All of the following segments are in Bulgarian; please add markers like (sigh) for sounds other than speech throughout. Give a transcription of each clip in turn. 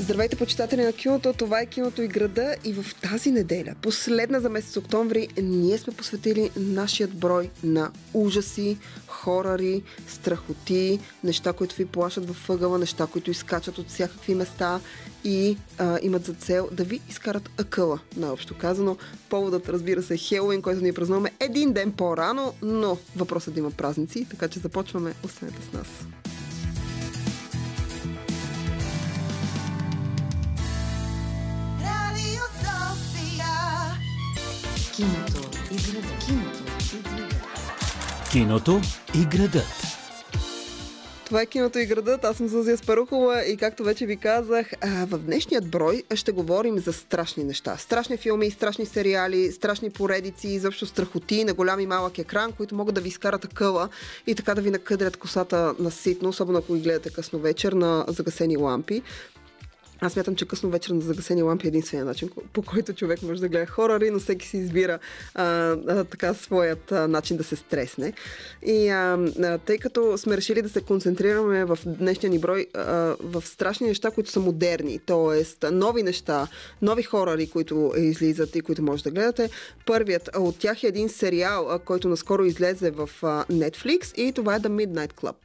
Здравейте, почитатели на киното! Това е киното и града и в тази неделя, последна за месец октомври, ние сме посветили нашият брой на ужаси, хорари, страхоти, неща, които ви плашат във въгъла, неща, които изкачат от всякакви места и а, имат за цел да ви изкарат акъла, наобщо казано. Поводът, разбира се, е Хелуин, който ни празнуваме един ден по-рано, но въпросът да има празници, така че започваме. Останете с нас. Киното и градът. Киното и градът. Киното и градът. Това е киното и градът. Аз съм Зузия Спарухова и както вече ви казах, в днешният брой ще говорим за страшни неща. Страшни филми, страшни сериали, страшни поредици, изобщо страхоти на голям и малък екран, които могат да ви изкарат акъла и така да ви накъдрят косата наситно, особено ако ги гледате късно вечер на загасени лампи. Аз смятам, че късно вечер на загасени лампи е единствения начин, по който човек може да гледа хорари, но всеки си избира а, а, така своят а, начин да се стресне. И а, а, тъй като сме решили да се концентрираме в днешния ни брой а, в страшни неща, които са модерни, т.е. нови неща, нови хорари, които излизат и които може да гледате. Първият от тях е един сериал, а, който наскоро излезе в а, Netflix и това е The Midnight Club.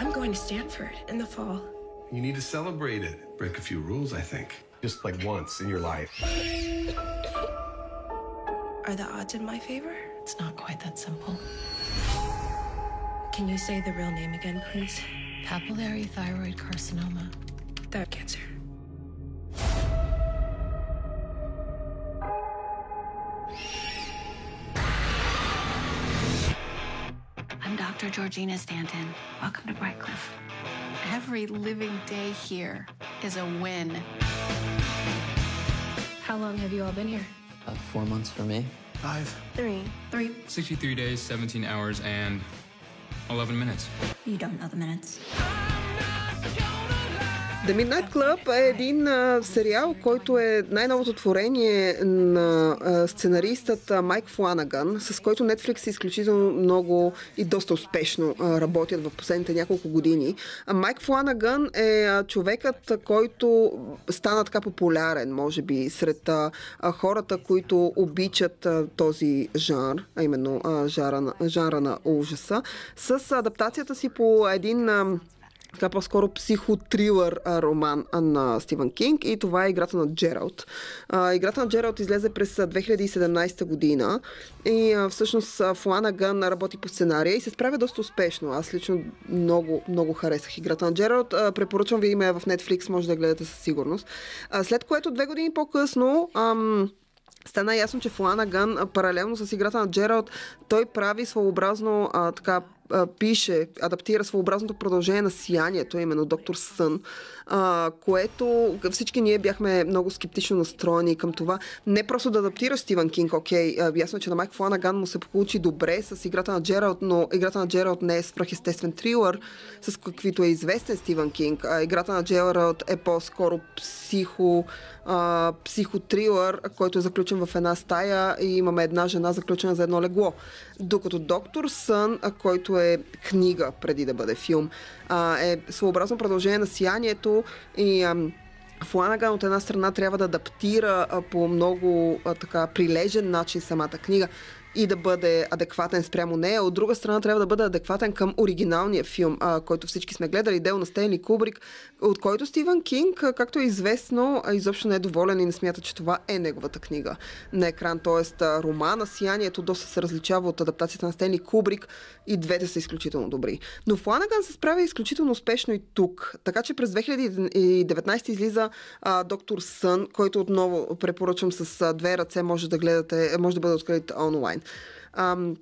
I'm going to Stanford in the fall. You need to celebrate it. Break a few rules, I think. Just like once in your life. Are the odds in my favor? It's not quite that simple. Can you say the real name again, please? Papillary thyroid carcinoma. That cancer. I'm Dr. Georgina Stanton. Welcome to Brightcliff. Every living day here is a win. How long have you all been here? Uh, four months for me. Five. Three. Three. 63 days, 17 hours, and 11 minutes. You don't know the minutes. The Midnight Club е един а, сериал, който е най-новото творение на а, сценаристът а, Майк Фланаган, с който Netflix изключително много и доста успешно а, работят в последните няколко години. А Майк Фланаган е а, човекът, а, който стана така популярен, може би, сред а, а, хората, които обичат а, този жанр, а именно а, жара на, жанра на ужаса, с адаптацията си по един а, така по-скоро психотрилър роман на Стивън Кинг и това е играта на Джералд. Играта на Джералд излезе през а, 2017 година и а, всъщност Фланаган работи по сценария и се справя доста успешно. Аз лично много, много харесах играта на Джералд. Препоръчвам ви има в Netflix, може да гледате със сигурност. След което две години по-късно ам, Стана ясно, че Фланаган, паралелно с играта на Джералд, той прави своеобразно а, така пише, адаптира своеобразното продължение на Сиянието, именно Доктор Сън, а, което всички ние бяхме много скептично настроени към това. Не просто да адаптира Стивън Кинг, окей, а, ясно е, че на Майк Фланаган му се получи добре с играта на Джералд, но играта на Джералд не е свръхестествен трилър, с каквито е известен Стивън Кинг. А, играта на Джералд е по-скоро психо, а, психотрилър, който е заключен в една стая и имаме една жена заключена за едно легло. Докато Доктор Сън, който е книга преди да бъде филм, а, е своеобразно продължение на сиянието и Фланаган от една страна трябва да адаптира по много така прилежен начин самата книга и да бъде адекватен спрямо нея. От друга страна трябва да бъде адекватен към оригиналния филм, а, който всички сме гледали, дело на Стенли Кубрик, от който Стивън Кинг, както е известно, изобщо не е доволен и не смята, че това е неговата книга на екран. Тоест романа Сиянието доста се различава от адаптацията на Стенли Кубрик и двете са изключително добри. Но Фланаган се справя изключително успешно и тук. Така че през 2019 излиза а, Доктор Сън, който отново препоръчвам с две ръце, може да гледате, може да бъде открит онлайн. Ам,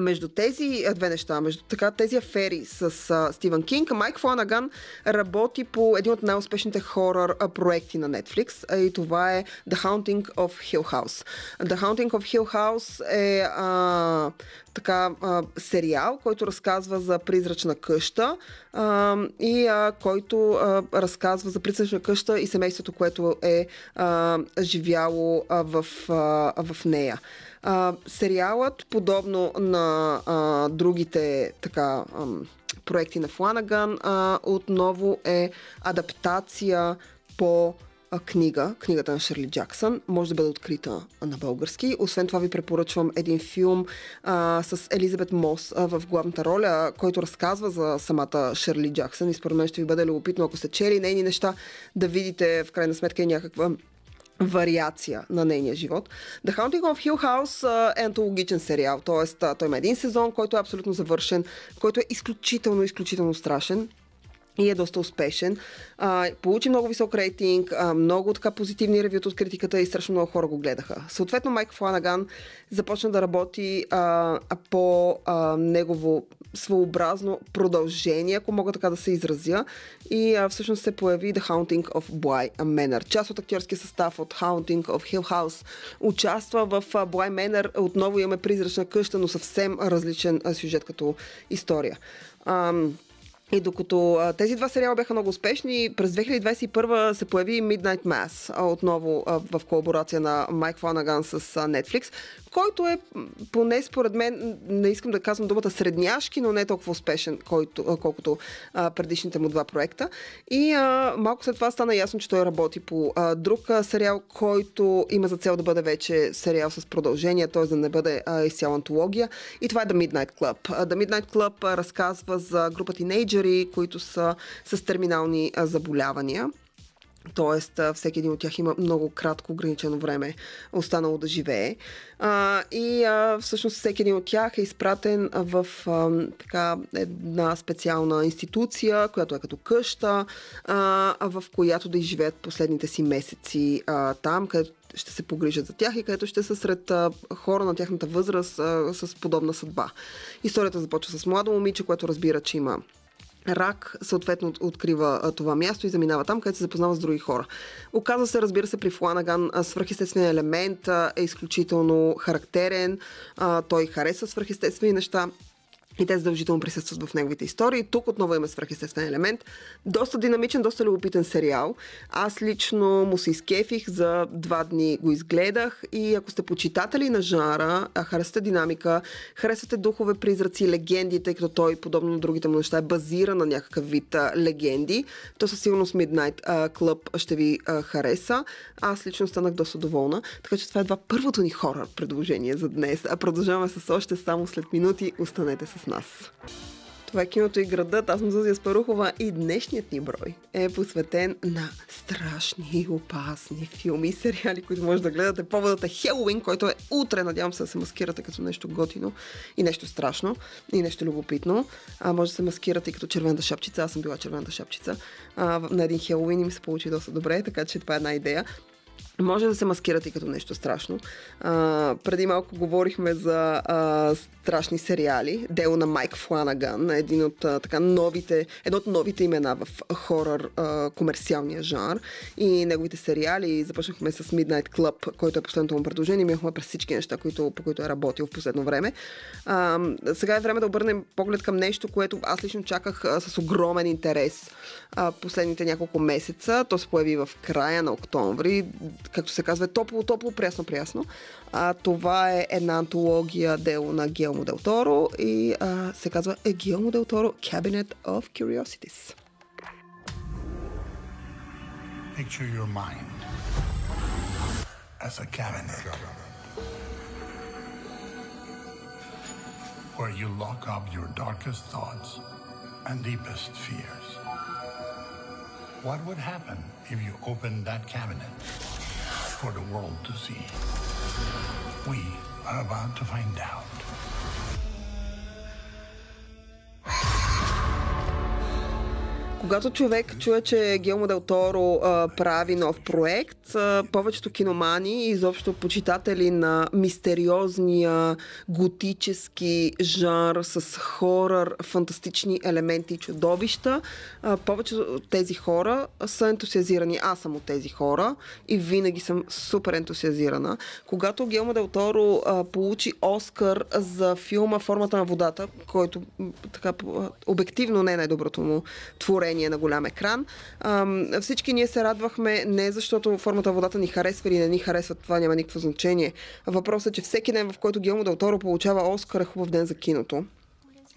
между тези две неща, между така, тези афери с а, Стивън Кинг, Майк Фланаган работи по един от най-успешните хорър проекти на Netflix а, и това е The Haunting of Hill House. The Haunting of Hill House е а, така а, сериал, който разказва за призрачна къща а, и а, който а, разказва за призрачна къща и семейството, което е а, живяло а, в, а, в нея. А, сериалът, подобно на а, другите така ам, проекти на Фланаган а, отново е адаптация по а, книга, книгата на Шерли Джаксън, може да бъде открита на български. Освен това ви препоръчвам един филм а, с Елизабет Мос а, в главната роля, който разказва за самата Шерли Джаксън и според мен ще ви бъде любопитно, ако сте чели нейни неща, да видите в крайна сметка и някаква вариация на нейния живот. The Haunting of Hill House е антологичен сериал, т.е. той има един сезон, който е абсолютно завършен, който е изключително, изключително страшен и е доста успешен. А, получи много висок рейтинг, а, много така позитивни ревюта от критиката и страшно много хора го гледаха. Съответно, Майк Фланаган започна да работи а, по а, негово своеобразно продължение, ако мога така да се изразя. И а, всъщност се появи The Haunting of Bly Manor. Част от актьорския състав от Haunting of Hill House участва в а, Bly Manor. Отново имаме призрачна къща, но съвсем различен а, сюжет като история. Ам, и докато а, тези два сериала бяха много успешни, през 2021 се появи Midnight Mass, а, отново а, в колаборация на Майк Фланаган с а, Netflix, който е, поне според мен, не искам да казвам думата средняшки, но не толкова успешен, който, а, колкото а, предишните му два проекта. И а, малко след това стана ясно, че той работи по а, друг а, сериал, който има за цел да бъде вече сериал с продължение, т.е. да не бъде а, изцяло антология. И това е The Midnight Club. The Midnight Club а, разказва за група тинейджери, които са с терминални заболявания. Тоест, всеки един от тях има много кратко ограничено време останало да живее. А, и а, всъщност всеки един от тях е изпратен в а, така, една специална институция, която е като къща, а в която да изживеят последните си месеци а, там, където ще се погрижат за тях и където ще са сред а, хора на тяхната възраст а, с подобна съдба. Историята започва с младо момиче, което разбира, че има рак, съответно открива това място и заминава там, където се запознава с други хора. Оказва се, разбира се, при Фланаган а, свръхестественият елемент е изключително характерен. Той харесва свръхестествени неща. И те задължително присъстват в неговите истории. Тук отново има свръхестествен елемент. Доста динамичен, доста любопитен сериал. Аз лично му се изкефих, за два дни го изгледах и ако сте почитатели на жанра, а харесвате динамика, харесвате духове, призраци, легенди, тъй като той, подобно на другите му неща, е базиран на някакъв вид легенди, то със сигурност Midnight а, Club ще ви хареса. Аз лично станах доста доволна, така че това е това първото ни хора предложение за днес. А продължаваме с още само след минути. Останете нас. Това е киното и градът. Аз съм Зузия Спарухова и днешният ни брой е посветен на страшни и опасни филми и сериали, които може да гледате. Поводът е Хелоуин, който е утре. Надявам се да се маскирате като нещо готино и нещо страшно и нещо любопитно. А, може да се маскирате и като червената шапчица. Аз съм била червената шапчица а, на един Хелоуин ми се получи доста добре, така че това е една идея. Може да се маскирате и като нещо страшно. А, преди малко говорихме за а, страшни сериали. Дело на Майк Фланаган, един от така новите, едно от новите имена в хорър комерциалния жанр. И неговите сериали. Започнахме с Midnight Club, който е последното му предложение. Минахме през всички неща, които, по които е работил в последно време. А, сега е време да обърнем поглед към нещо, което аз лично чаках а, с огромен интерес а, последните няколко месеца. То се появи в края на октомври както се казва, топло, топло, прясно, прясно. А, това е една антология дело на Гелмо Дел Торо и а, се казва е Гелмо Дел Торо Cabinet of Curiosities. Picture your mind as a cabinet where you lock up your darkest thoughts and deepest fears. What would happen if you opened that cabinet for the world to see? We are about to find out. Когато човек чуе, че Гелмо Дел Торо а, прави нов проект, а, повечето киномани и изобщо почитатели на мистериозния готически жанр с хорър, фантастични елементи и чудовища, а, повечето тези хора са ентусиазирани. Аз съм от тези хора и винаги съм супер ентусиазирана. Когато Гелмо Дел Торо а, получи Оскар за филма Формата на водата, който така обективно не е най-доброто му творение на голям екран. Всички ние се радвахме не защото формата водата ни харесва или не ни харесва, това няма никакво значение. Въпросът е, че всеки ден, в който Гелмо Дел Торо получава Оскар е хубав ден за киното.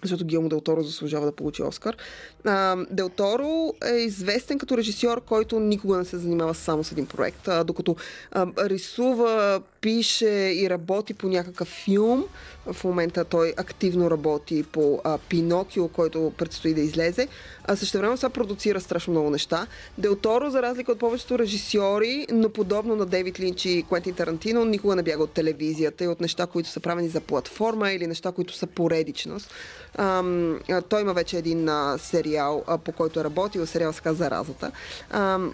Защото Гилмо Дел Торо заслужава да получи Оскар. А, Дел Торо е известен като режисьор, който никога не се занимава само с един проект, а, докато а, рисува, пише и работи по някакъв филм. В момента той активно работи по а, Пинокио, който предстои да излезе. А също време сега продуцира страшно много неща. Дел Торо, за разлика от повечето режисьори, но подобно на Дейвид Линч и Квентин Тарантино, никога не бяга от телевизията и от неща, които са правени за платформа или неща, които са поредичност. Ам, той има вече един а, сериал, а, по който е работил, сериал се казва Заразата. Ам,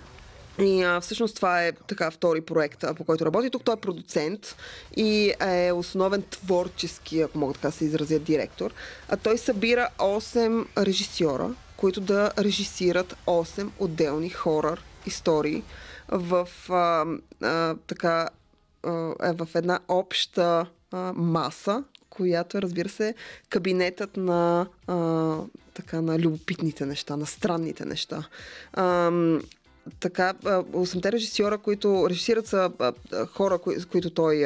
и а, всъщност това е така втори проект, а, по който работи. Тук той е продуцент и е основен творчески, ако мога така се изразя, директор. А той събира 8 режисьора, които да режисират 8 отделни хорър истории в а, а, така а, е в една обща а, маса, която е, разбира се, кабинетът на, а, така, на любопитните неща, на странните неща. А, така, а, 8-те режисьора, които режисират са хора, с които той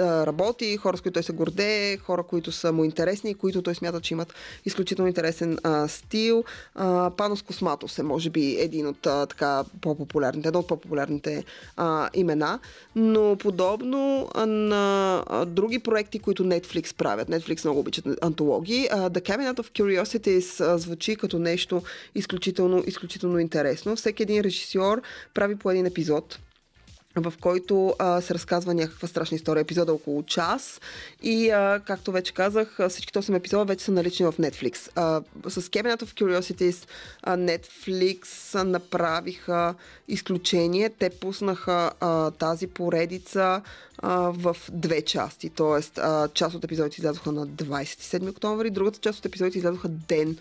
работи, хора, с които той се гордее, хора, които са му интересни, които той смята, че имат изключително интересен стил. Панос Косматос е, може би, един от така по-популярните, едно от по-популярните имена, но подобно на други проекти, които Netflix правят. Netflix много обичат антологии. The Cabinet of Curiosities звучи като нещо изключително, изключително интересно. Всеки един режисьор прави по един епизод в който а, се разказва някаква страшна история. Епизода е около час и, а, както вече казах, а, всичките 8 епизода вече са налични в Netflix. А, с Cabinet of Curiosities а, Netflix а, направиха изключение. Те пуснаха а, тази поредица в две части. Тоест, част от епизодите излязоха на 27 октомври, другата част от епизодите излязоха ден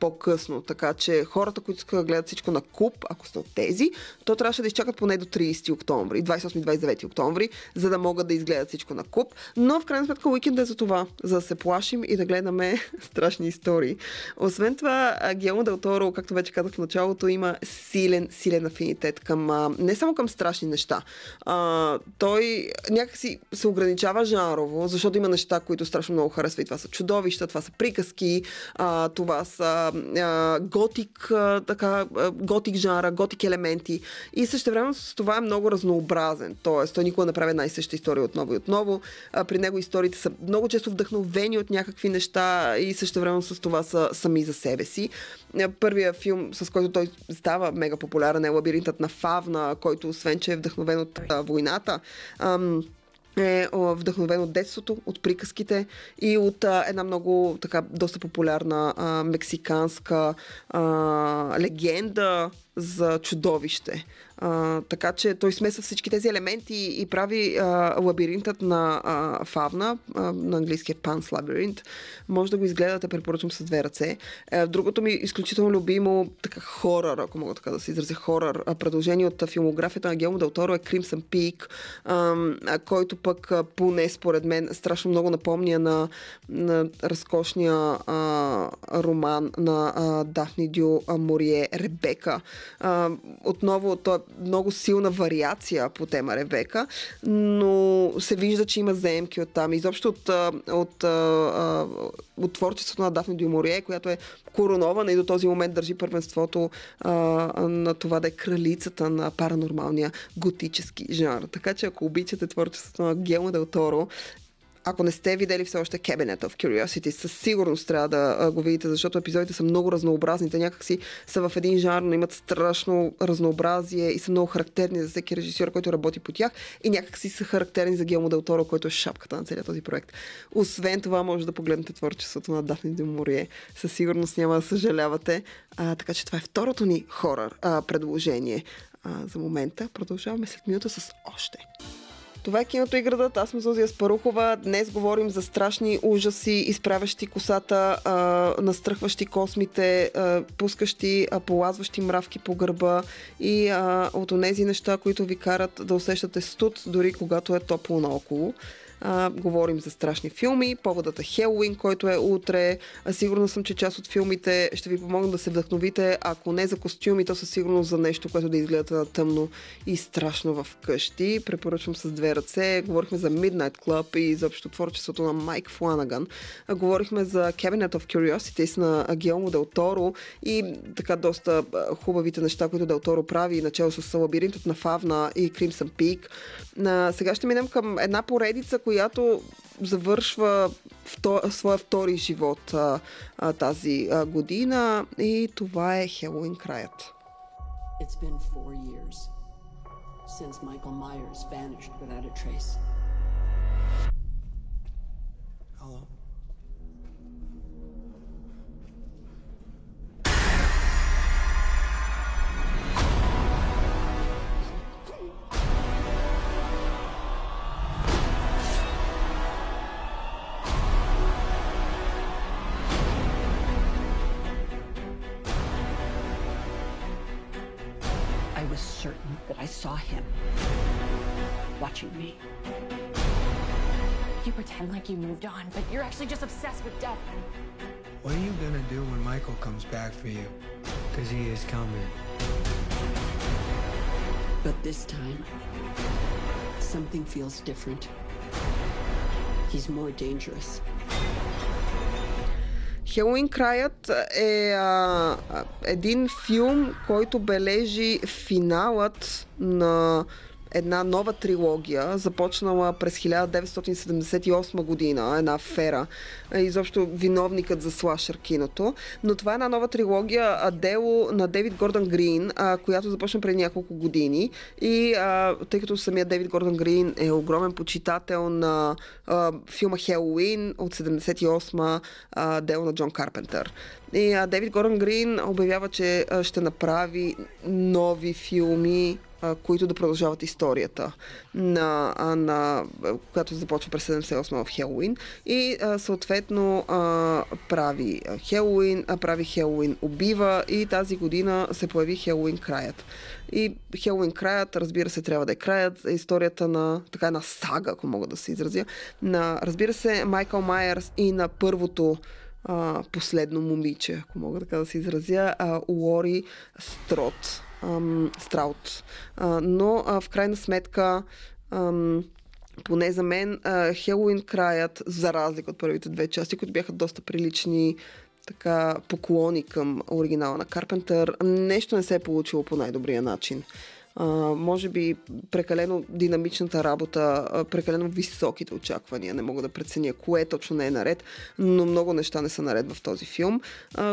по-късно. Така че хората, които искат да гледат всичко на куп, ако сте от тези, то трябваше да изчакат поне до 30 октомври, 28-29 октомври, за да могат да изгледат всичко на куп. Но в крайна сметка уикенд е за това, за да се плашим и да гледаме (laughs) страшни истории. Освен това, Гелмо Дел Торо, както вече казах в началото, има силен, силен афинитет към, не само към страшни неща. А, той някакси се ограничава жанрово, защото има неща, които страшно много харесва и това са чудовища, това са приказки, а, това са готик, така, готик жанра, готик елементи и също време с това е много разнообразен. Тоест, той никога не прави една и съща история отново и отново. А, при него историите са много често вдъхновени от някакви неща и също време с това са сами за себе си. Първият филм, с който той става мега популярен е Лабиринтът на Фавна, който освен, че е вдъхновен от а, войната, ам, е вдъхновен от детството, от приказките и от а, една много така доста популярна а, мексиканска а, легенда за чудовище. А, така че той смесва всички тези елементи и прави а, лабиринтът на а, Фавна, а, на английския Pan's Labyrinth. Може да го изгледате, препоръчвам с две ръце. А, другото ми изключително любимо така хорър, ако мога така да се изразя, хорър, а, продължение от филмографията на Гелмо Дел Торо е Crimson Peak, а, а, който пък поне според мен страшно много напомня на, на разкошния а, роман на а, Дафни Дю Морие Ребека. А, отново, той е много силна вариация по тема Ребека, но се вижда, че има заемки от там. Изобщо от, от, а, от творчеството на Дафни Дю Морие, която е коронована и до този момент държи първенството а, на това да е кралицата на паранормалния готически жанр. Така че ако обичате творчеството на Гелмо Дел Торо, ако не сте видели все още Cabinet of Curiosity, със сигурност трябва да го видите, защото епизодите са много разнообразни. Те някакси са в един жанр, но имат страшно разнообразие и са много характерни за всеки режисьор, който работи по тях и някакси са характерни за Гелмо Дел който е шапката на целият този проект. Освен това, може да погледнете творчеството на Дафни Дю Морие. Със сигурност няма да съжалявате. А, така че това е второто ни хорър а, предложение а, за момента. Продължаваме след минута с още. Това е киното и градът. Аз съм Зозия Спарухова. Днес говорим за страшни ужаси, изправящи косата, а, настръхващи космите, а, пускащи, а, полазващи мравки по гърба и а, от тези неща, които ви карат да усещате студ, дори когато е топло наоколо. А, говорим за страшни филми. Поводът е който е утре. А, сигурна съм, че част от филмите ще ви помогнат да се вдъхновите. Ако не за костюми, то със сигурност за нещо, което да изгледате на тъмно и страшно в къщи. Препоръчвам с две ръце. Говорихме за Midnight Club и изобщо творчеството на Майк Фланаган. А, говорихме за Cabinet of Curiosities на Гелмо Дел Торо и така доста хубавите неща, които Дел Торо прави, начало с лабиринтът на Фавна и Crimson Peak. А, сега ще минем към една поредица, която завършва вто, своя втори живот а, а, тази а, година и това е Хелоуин краят. It's been four years since Michael Myers vanished without a trace. watching me. You pretend like you moved on, but you're actually just obsessed with death. What are you gonna do when Michael comes back for you? Because he is coming. But this time, something feels different. He's more dangerous. Хелоуин краят е а, а, един филм, който бележи финалът на една нова трилогия, започнала през 1978 година, една афера, изобщо виновникът за слашър киното. Но това е една нова трилогия, дело на Дейвид Гордън Грин, която започна преди няколко години. И тъй като самият Дейвид Гордън Грин е огромен почитател на филма Хелоуин от 78 а, дело на Джон Карпентър. И Дейвид Гордън Грин обявява, че ще направи нови филми които да продължават историята на, на която започва през 78 в Хелоуин и съответно прави а, прави Хелоуин убива и тази година се появи Хелоуин краят. И Хелоуин краят, разбира се, трябва да е краят. Е историята на така една сага, ако мога да се изразя, на, разбира се, Майкъл Майерс и на първото а, последно момиче, ако мога така да се изразя, а, Лори Строт ам, Страут. А, но а, в крайна сметка ам, поне за мен а, Хелоуин краят, за разлика от първите две части, които бяха доста прилични така поклони към оригинала на Карпентър, нещо не се е получило по най-добрия начин. Може би прекалено динамичната работа, прекалено високите очаквания. Не мога да преценя кое точно не е наред, но много неща не са наред в този филм.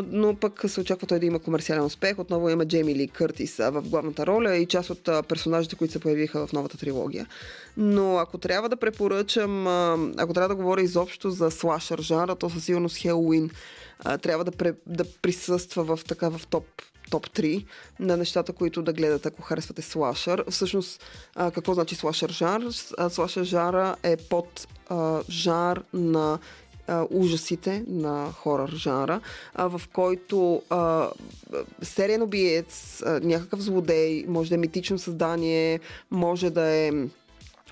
Но пък се очаква той да има комерциален успех. Отново има Джейми Ли Къртис в главната роля и част от персонажите, които се появиха в новата трилогия. Но ако трябва да препоръчам, ако трябва да говоря изобщо за слашър жанра, то със сигурност Хелоуин а, трябва да, пре, да присъства в така в топ топ 3 на нещата, които да гледате, ако харесвате слашър. Всъщност, а, какво значи слашър жар? Слашър жара е под а, жар на ужасите на хорър жанра, в който а, сериен убиец, а, някакъв злодей, може да е митично създание, може да е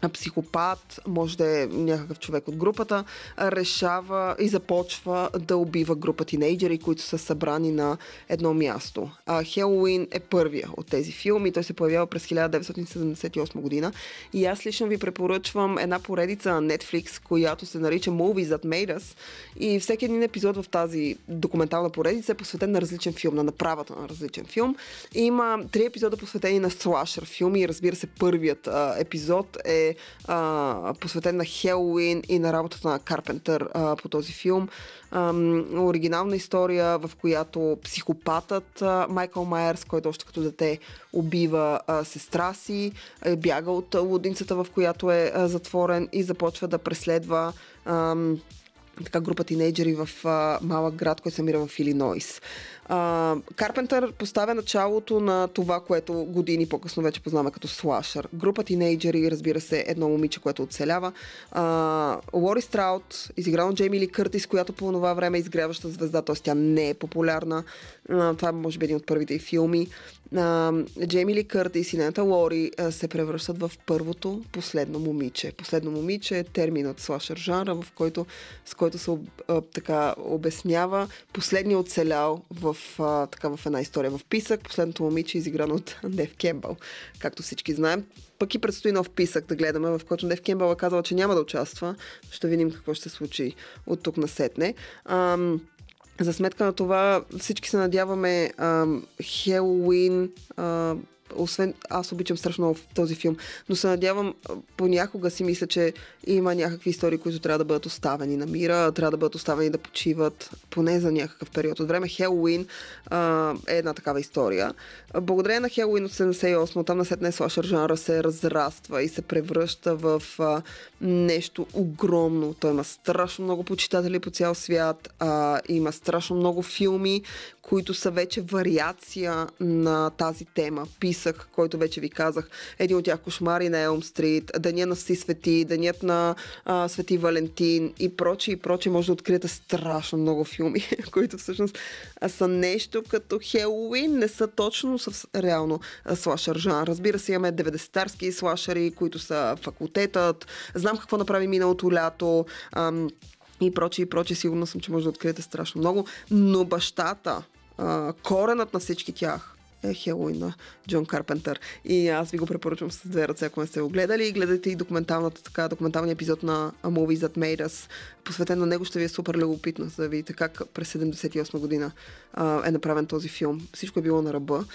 психопат, може да е някакъв човек от групата, решава и започва да убива група тинейджери, които са събрани на едно място. А, Хелоуин е първия от тези филми. Той се появява през 1978 година. И аз лично ви препоръчвам една поредица на Netflix, която се нарича Movies That Made Us. И всеки един епизод в тази документална поредица е посветен на различен филм, на направата на различен филм. И има три епизода посветени на слашър филми. Разбира се, първият а, епизод е а, посветен на Хелоуин и на работата на Карпентър а, по този филм. А, оригинална история, в която психопатът а, Майкъл Майерс, който още като дете убива а, сестра си, е бяга от лудницата, в която е а, затворен и започва да преследва а, така група тинейджери в а, малък град, който се намира в Илинойс. Карпентър поставя началото на това, което години по-късно вече познаваме като слашър. Група тинейджери, разбира се, едно момиче, което оцелява. Лори Страут, изиграна Джейми Ли Къртис, която по това време е изгряваща звезда, т.е. тя не е популярна. А, това е, може би, един от първите й филми. А, Джейми Ли Къртис и нейната Лори а, се превръщат в първото последно момиче. Последно момиче е терминът слашър жанра, в който, с който се така обяснява последния оцелял в, така, в една история в писък. Последното момиче изиграно от (laughs) Нев Кембъл, както всички знаем. Пък и предстои нов писък да гледаме, в който Нев Кембъл е казала, че няма да участва. Ще видим какво ще случи от тук на сетне. Ам, за сметка на това всички се надяваме ам, Хелоуин, а, освен аз обичам страшно много този филм, но се надявам понякога си мисля, че има някакви истории, които трябва да бъдат оставени на мира, трябва да бъдат оставени да почиват поне за някакъв период от време. Хелоуин а, е една такава история. Благодарение на Хелоуин от 78, там на сетне слашър жанра се разраства и се превръща в а, нещо огромно. Той има страшно много почитатели по цял свят, а, има страшно много филми, които са вече вариация на тази тема. Писах, който вече ви казах. Един от тях Кошмари на Елм Стрит, Деня на Си Свети, Денят на а, Свети Валентин и прочи и прочи. Може да откриете страшно много филми, (laughs) които всъщност са нещо като Хелоуин, не са точно съвс... реално слашър жанр. Разбира се, имаме 90-тарски слашери, които са факултетът. Знам какво направи миналото лято. Ам, и проче, и проче. Сигурно съм, че може да откриете страшно много. Но бащата, коренът на всички тях е Хелоуин на Джон Карпентър. И аз ви го препоръчвам с две ръце, ако не сте го гледали. Гледайте и документалната, така, документалния епизод на A Movie That Made Us. Посветен на него ще ви е супер любопитно, за да видите как през 78 година а, е направен този филм. Всичко е било на ръба.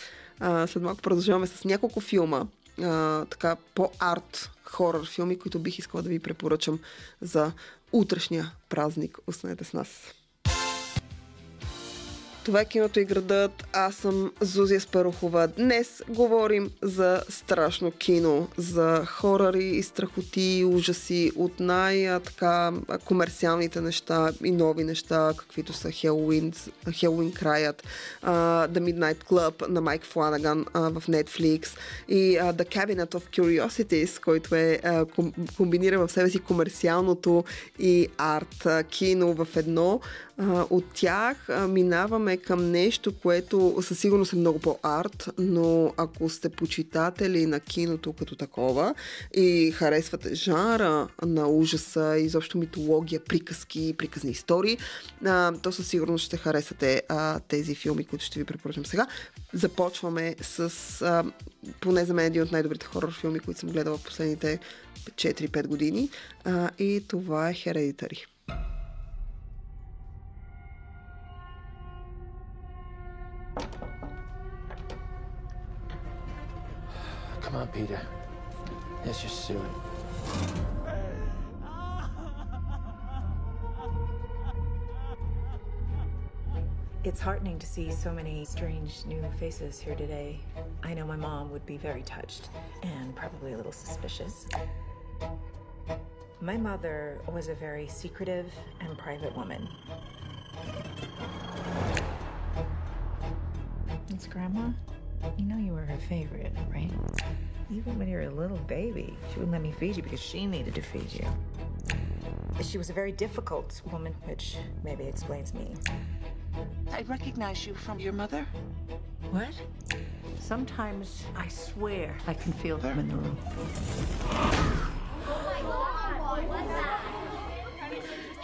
А, след малко продължаваме с няколко филма, а, така по-арт хорър филми, които бих искала да ви препоръчам за утрешния празник. Останете с нас. Това е киното и градът. Аз съм Зузия Спарухова. Днес говорим за страшно кино, за хорари и страхоти и ужаси от най-така комерциалните неща и нови неща, каквито са Хелуин, Хелуин краят, The Midnight Club на Майк Фланаган в Netflix и The Cabinet of Curiosities, който е комбинира в себе си комерциалното и арт кино в едно. От тях минаваме към нещо, което със сигурност е много по-арт, но ако сте почитатели на киното като такова и харесвате жанра на ужаса, изобщо митология, приказки, приказни истории, а, то със сигурност ще харесате а, тези филми, които ще ви препоръчам сега. Започваме с а, поне за мен един от най-добрите хорор филми, които съм гледала в последните 4-5 години а, и това е Hereditary. Come on, Peter. Let's just it. It's heartening to see so many strange new faces here today. I know my mom would be very touched and probably a little suspicious. My mother was a very secretive and private woman. It's Grandma. You know you were her favorite, right? Even when you were a little baby, she wouldn't let me feed you because she needed to feed you. She was a very difficult woman, which maybe explains me. I recognize you from your mother. What? Sometimes I swear I can feel them in the room. (gasps)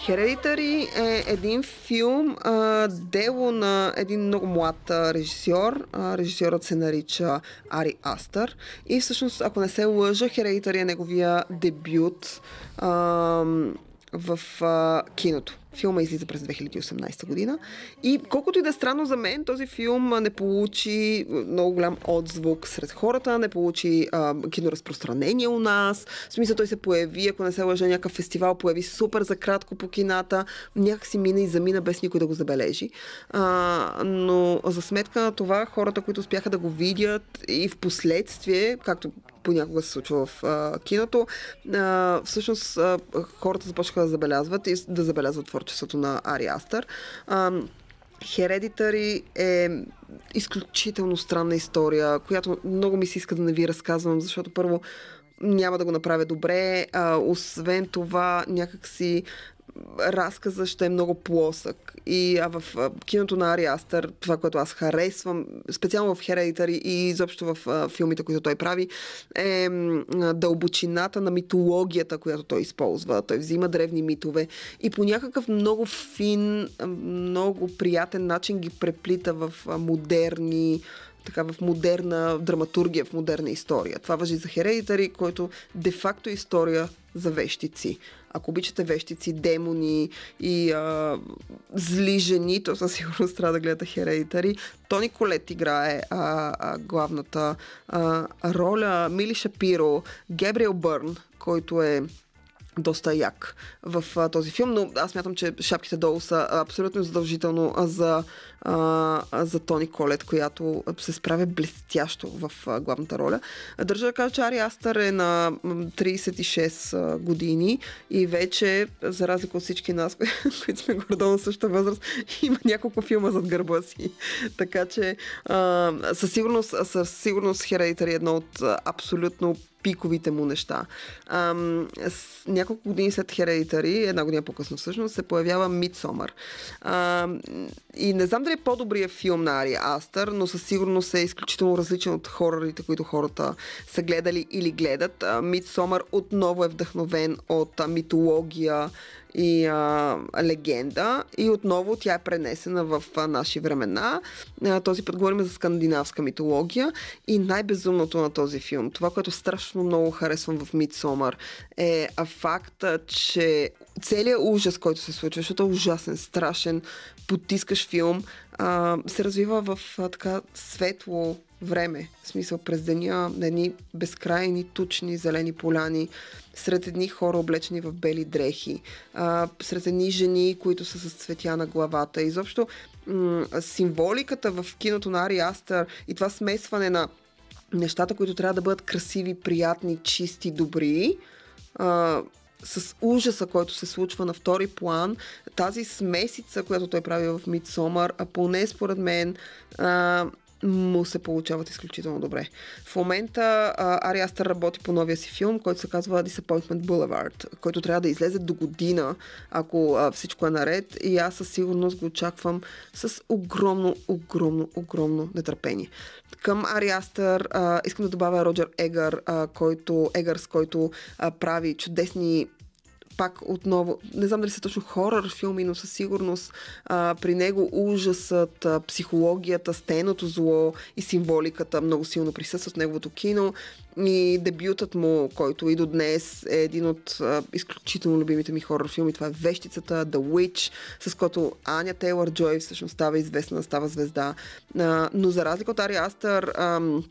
Hereditary е един филм, а, дело на един много млад режисьор. А, режисьорът се нарича Ари Астър. И всъщност, ако не се лъжа, Hereditary е неговия дебют а, в а, киното. Филма излиза през 2018 година. И колкото и да е странно за мен, този филм не получи много голям отзвук сред хората, не получи а, киноразпространение у нас. В смисъл той се появи, ако не се лъжа, някакъв фестивал, появи супер за кратко по кината, някак си мина и замина без никой да го забележи. А, но за сметка на това, хората, които успяха да го видят и в последствие, както понякога се случва в а, киното, а, всъщност а, хората започнаха да забелязват и да забелязват твърдо творчеството на Ари Астър. Hereditary е изключително странна история, която много ми се иска да не ви разказвам, защото първо няма да го направя добре, а, освен това някакси разказа ще е много плосък. И а в а, киното на Ари Астър, това, което аз харесвам, специално в Hereditary и изобщо в а, филмите, които той прави, е а, дълбочината на митологията, която той използва. Той взима древни митове и по някакъв много фин, много приятен начин ги преплита в а, модерни така в модерна драматургия, в модерна история. Това въжи за Hereditary, който де-факто е история за вещици. Ако обичате вещици, демони и а, зли жени, то със сигурност трябва да гледате Hereditary. Тони Колет играе а, а, главната а, роля. Мили Шапиро, Гебриел Бърн, който е доста як в а, този филм, но аз мятам, че шапките долу са абсолютно задължително за, а, за Тони Колет, която се справя блестящо в а, главната роля. Държа да кажа, че Ари Астър е на м, 36 а, години и вече, за разлика от всички нас, (laughs) които сме горе на същата възраст, (laughs) има няколко филма зад гърба си. (laughs) така че а, със сигурност, със сигурност Hereditary е едно от абсолютно пиковите му неща. Ам, с няколко години след Hereditary, една година по-късно всъщност, се появява. Ам, и не знам дали е по-добрият филм на Ари Астър, но със сигурност е изключително различен от хорорите, които хората са гледали или гледат. Midsommar отново е вдъхновен от митология и а, легенда и отново тя е пренесена в а, наши времена. А, този път говорим за скандинавска митология и най-безумното на този филм, това, което страшно много харесвам в Мидсомър е факта, че целият ужас, който се случва, защото е ужасен, страшен, потискаш филм, а, се развива в а, така светло време. В смисъл през деня на едни безкрайни, тучни, зелени поляни, сред едни хора облечени в бели дрехи, а, сред едни жени, които са с цветя на главата. Изобщо м- символиката в киното на Ари Астър и това смесване на нещата, които трябва да бъдат красиви, приятни, чисти, добри, а, с ужаса, който се случва на втори план, тази смесица, която той прави в Midsommar, а поне според мен а, му се получават изключително добре. В момента а, Ари Астър работи по новия си филм, който се казва Disappointment Boulevard, който трябва да излезе до година, ако а, всичко е наред и аз със сигурност го очаквам с огромно, огромно, огромно нетърпение. Към Ари Астър а, искам да добавя Роджер Егър, а, който, Егърс, който а, прави чудесни пак отново, не знам дали са точно хорър филми, но със сигурност а, при него ужасът, а, психологията, стеното зло и символиката много силно присъстват в неговото кино. И дебютът му, който и до днес е един от а, изключително любимите ми хорър филми, това е Вещицата, The Witch, с който Аня Тейлър Джой всъщност става известна, става звезда. А, но за разлика от Ари Астър, ам,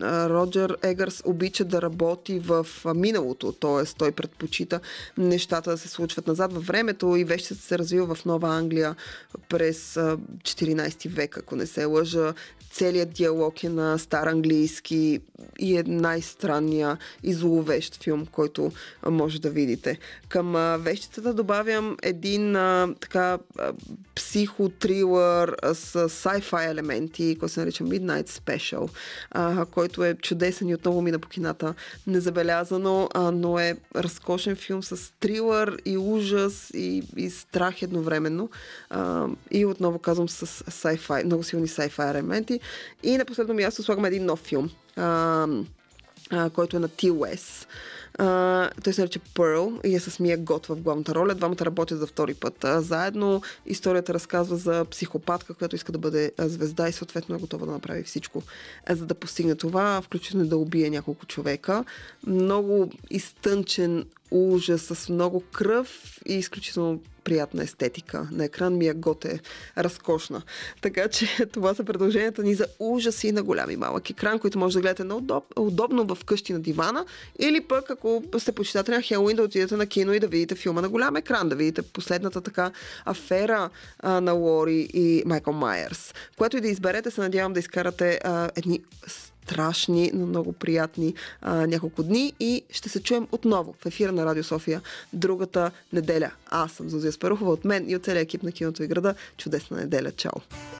Роджер Егърс обича да работи в миналото, т.е. той предпочита нещата да се случват назад във времето и вещата се развива в Нова Англия през 14 век, ако не се лъжа. Целият диалог е на стар английски и е най-странния и зловещ филм, който може да видите. Към вещицата добавям един така психотрилър с sci-fi елементи, който се нарича Midnight Special, който е чудесен и отново мина по кината незабелязано, а, но е разкошен филм с трилър и ужас и, и страх едновременно. А, и отново казвам с sci-fi, много силни sci-fi елементи. И на последно място слагам един нов филм, а, а, който е на T-West. Uh, той се нарича Pearl и е с Мия Гот в главната роля. Двамата работят за втори път. Uh, заедно историята разказва за психопатка, която иска да бъде звезда и съответно е готова да направи всичко, за да постигне това, включително да убие няколко човека. Много изтънчен ужас с много кръв и изключително приятна естетика. На екран ми е готе разкошна. Така че (laughs) това са предложенията ни за ужаси на голям и малък екран, които може да гледате на удоб, удобно в къщи на дивана или пък ако сте почитатели на Хелуин да отидете на кино и да видите филма на голям екран, да видите последната така афера а, на Лори и Майкъл Майерс. Което и да изберете, се надявам да изкарате а, едни страшни, но много приятни а, няколко дни и ще се чуем отново в ефира на Радио София другата неделя. Аз съм Зузия Спарухова от мен и от целия екип на киното и града. Чудесна неделя. Чао!